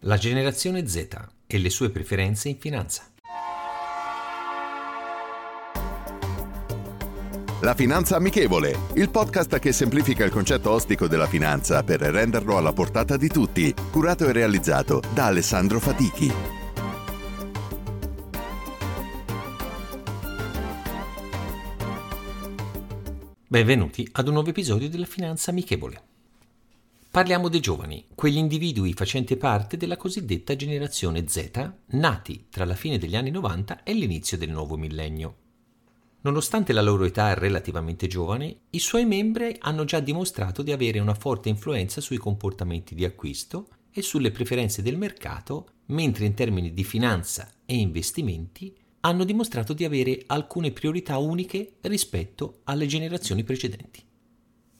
La generazione Z e le sue preferenze in finanza. La Finanza Amichevole, il podcast che semplifica il concetto ostico della finanza per renderlo alla portata di tutti, curato e realizzato da Alessandro Fatichi. Benvenuti ad un nuovo episodio della Finanza Amichevole. Parliamo dei giovani, quegli individui facenti parte della cosiddetta generazione Z, nati tra la fine degli anni 90 e l'inizio del nuovo millennio. Nonostante la loro età relativamente giovane, i suoi membri hanno già dimostrato di avere una forte influenza sui comportamenti di acquisto e sulle preferenze del mercato, mentre in termini di finanza e investimenti hanno dimostrato di avere alcune priorità uniche rispetto alle generazioni precedenti.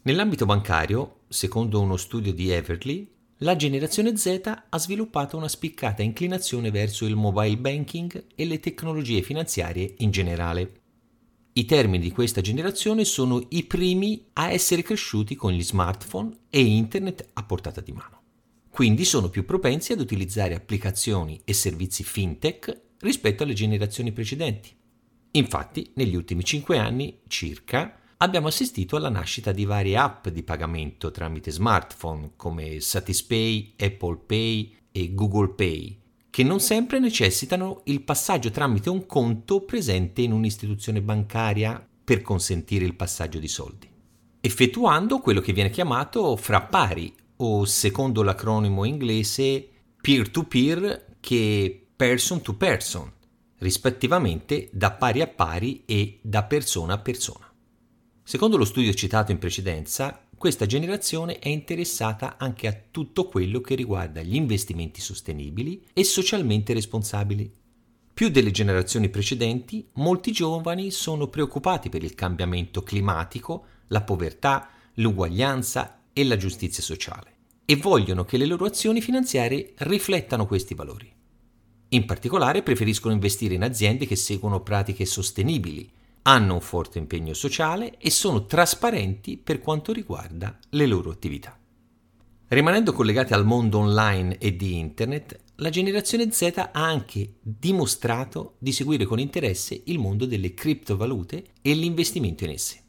Nell'ambito bancario, secondo uno studio di Everly, la generazione Z ha sviluppato una spiccata inclinazione verso il mobile banking e le tecnologie finanziarie in generale. I termini di questa generazione sono i primi a essere cresciuti con gli smartphone e internet a portata di mano. Quindi sono più propensi ad utilizzare applicazioni e servizi fintech rispetto alle generazioni precedenti. Infatti, negli ultimi 5 anni circa, abbiamo assistito alla nascita di varie app di pagamento tramite smartphone come Satispay, Apple Pay e Google Pay, che non sempre necessitano il passaggio tramite un conto presente in un'istituzione bancaria per consentire il passaggio di soldi, effettuando quello che viene chiamato fra pari o secondo l'acronimo inglese peer-to-peer che person to person, rispettivamente da pari a pari e da persona a persona. Secondo lo studio citato in precedenza, questa generazione è interessata anche a tutto quello che riguarda gli investimenti sostenibili e socialmente responsabili. Più delle generazioni precedenti, molti giovani sono preoccupati per il cambiamento climatico, la povertà, l'uguaglianza e la giustizia sociale e vogliono che le loro azioni finanziarie riflettano questi valori. In particolare preferiscono investire in aziende che seguono pratiche sostenibili, hanno un forte impegno sociale e sono trasparenti per quanto riguarda le loro attività. Rimanendo collegati al mondo online e di Internet, la generazione Z ha anche dimostrato di seguire con interesse il mondo delle criptovalute e l'investimento in esse.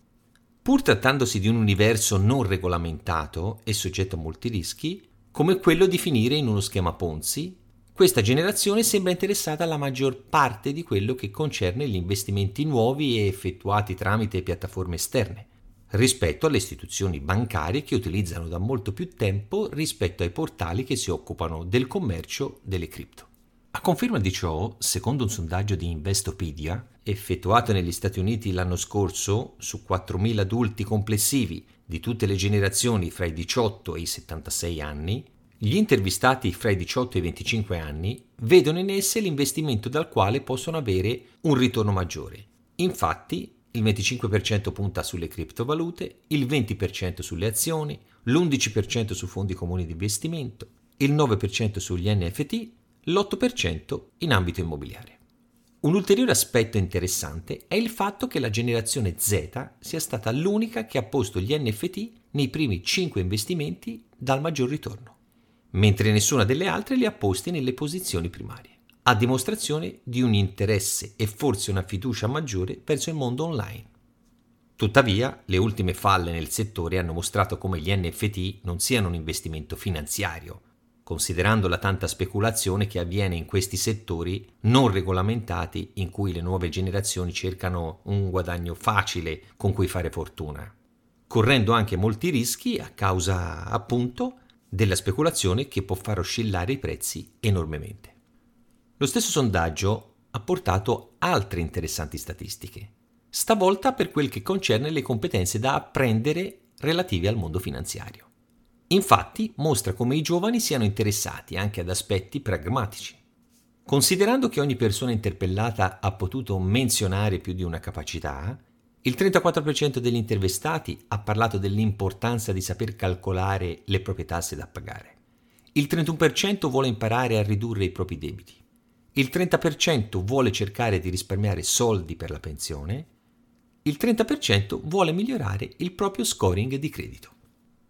Pur trattandosi di un universo non regolamentato e soggetto a molti rischi, come quello di finire in uno schema Ponzi, questa generazione sembra interessata alla maggior parte di quello che concerne gli investimenti nuovi e effettuati tramite piattaforme esterne, rispetto alle istituzioni bancarie che utilizzano da molto più tempo rispetto ai portali che si occupano del commercio delle cripto. A conferma di ciò, secondo un sondaggio di Investopedia, effettuato negli Stati Uniti l'anno scorso su 4.000 adulti complessivi di tutte le generazioni fra i 18 e i 76 anni, gli intervistati fra i 18 e i 25 anni vedono in esse l'investimento dal quale possono avere un ritorno maggiore. Infatti, il 25% punta sulle criptovalute, il 20% sulle azioni, l'11% su fondi comuni di investimento, il 9% sugli NFT, l'8% in ambito immobiliare. Un ulteriore aspetto interessante è il fatto che la generazione Z sia stata l'unica che ha posto gli NFT nei primi 5 investimenti dal maggior ritorno mentre nessuna delle altre li ha posti nelle posizioni primarie, a dimostrazione di un interesse e forse una fiducia maggiore verso il mondo online. Tuttavia, le ultime falle nel settore hanno mostrato come gli NFT non siano un investimento finanziario, considerando la tanta speculazione che avviene in questi settori non regolamentati in cui le nuove generazioni cercano un guadagno facile con cui fare fortuna, correndo anche molti rischi a causa, appunto, della speculazione che può far oscillare i prezzi enormemente. Lo stesso sondaggio ha portato altre interessanti statistiche, stavolta per quel che concerne le competenze da apprendere relative al mondo finanziario. Infatti mostra come i giovani siano interessati anche ad aspetti pragmatici. Considerando che ogni persona interpellata ha potuto menzionare più di una capacità, il 34% degli intervistati ha parlato dell'importanza di saper calcolare le proprie tasse da pagare. Il 31% vuole imparare a ridurre i propri debiti. Il 30% vuole cercare di risparmiare soldi per la pensione. Il 30% vuole migliorare il proprio scoring di credito.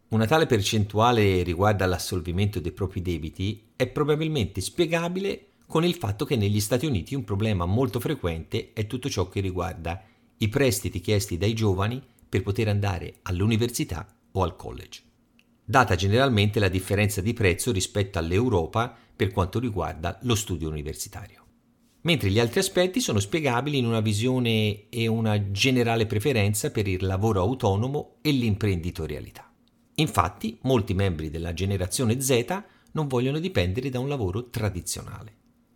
Una tale percentuale riguardo all'assolvimento dei propri debiti è probabilmente spiegabile con il fatto che negli Stati Uniti un problema molto frequente è tutto ciò che riguarda i prestiti chiesti dai giovani per poter andare all'università o al college, data generalmente la differenza di prezzo rispetto all'Europa per quanto riguarda lo studio universitario. Mentre gli altri aspetti sono spiegabili in una visione e una generale preferenza per il lavoro autonomo e l'imprenditorialità. Infatti, molti membri della generazione Z non vogliono dipendere da un lavoro tradizionale,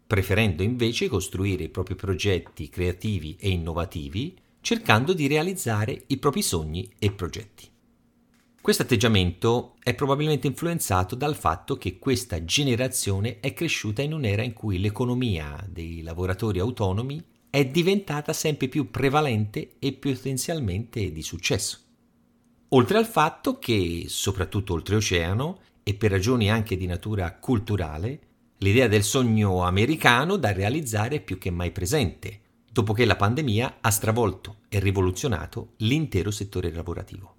preferendo invece costruire i propri progetti creativi e innovativi, cercando di realizzare i propri sogni e progetti. Questo atteggiamento è probabilmente influenzato dal fatto che questa generazione è cresciuta in un'era in cui l'economia dei lavoratori autonomi è diventata sempre più prevalente e potenzialmente di successo. Oltre al fatto che, soprattutto oltreoceano, e per ragioni anche di natura culturale, l'idea del sogno americano da realizzare è più che mai presente, dopo che la pandemia ha stravolto e rivoluzionato l'intero settore lavorativo.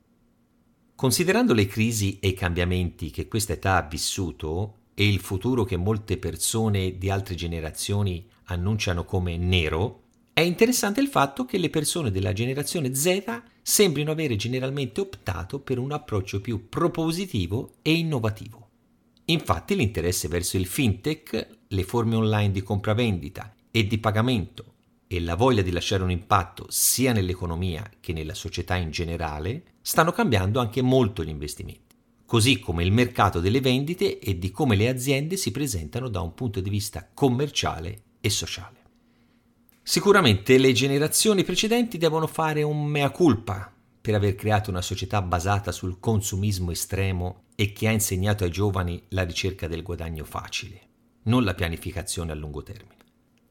Considerando le crisi e i cambiamenti che questa età ha vissuto e il futuro che molte persone di altre generazioni annunciano come nero, è interessante il fatto che le persone della generazione Z sembrino avere generalmente optato per un approccio più propositivo e innovativo. Infatti l'interesse verso il fintech, le forme online di compravendita e di pagamento e la voglia di lasciare un impatto sia nell'economia che nella società in generale stanno cambiando anche molto gli investimenti, così come il mercato delle vendite e di come le aziende si presentano da un punto di vista commerciale e sociale. Sicuramente le generazioni precedenti devono fare un mea culpa per aver creato una società basata sul consumismo estremo e che ha insegnato ai giovani la ricerca del guadagno facile, non la pianificazione a lungo termine.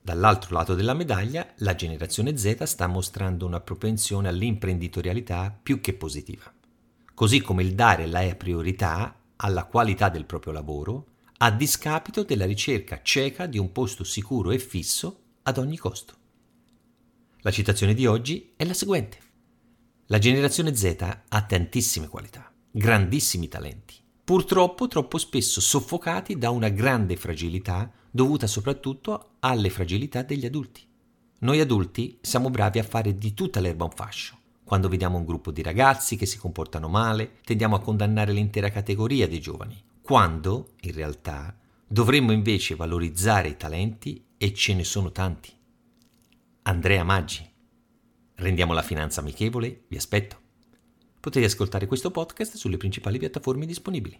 Dall'altro lato della medaglia, la generazione Z sta mostrando una propensione all'imprenditorialità più che positiva, così come il dare la priorità alla qualità del proprio lavoro a discapito della ricerca cieca di un posto sicuro e fisso ad ogni costo. La citazione di oggi è la seguente. La generazione Z ha tantissime qualità, grandissimi talenti, purtroppo troppo spesso soffocati da una grande fragilità dovuta soprattutto alle fragilità degli adulti. Noi adulti siamo bravi a fare di tutta l'erba un fascio. Quando vediamo un gruppo di ragazzi che si comportano male, tendiamo a condannare l'intera categoria dei giovani, quando, in realtà, dovremmo invece valorizzare i talenti e ce ne sono tanti. Andrea Maggi. Rendiamo la finanza amichevole, vi aspetto. Potete ascoltare questo podcast sulle principali piattaforme disponibili.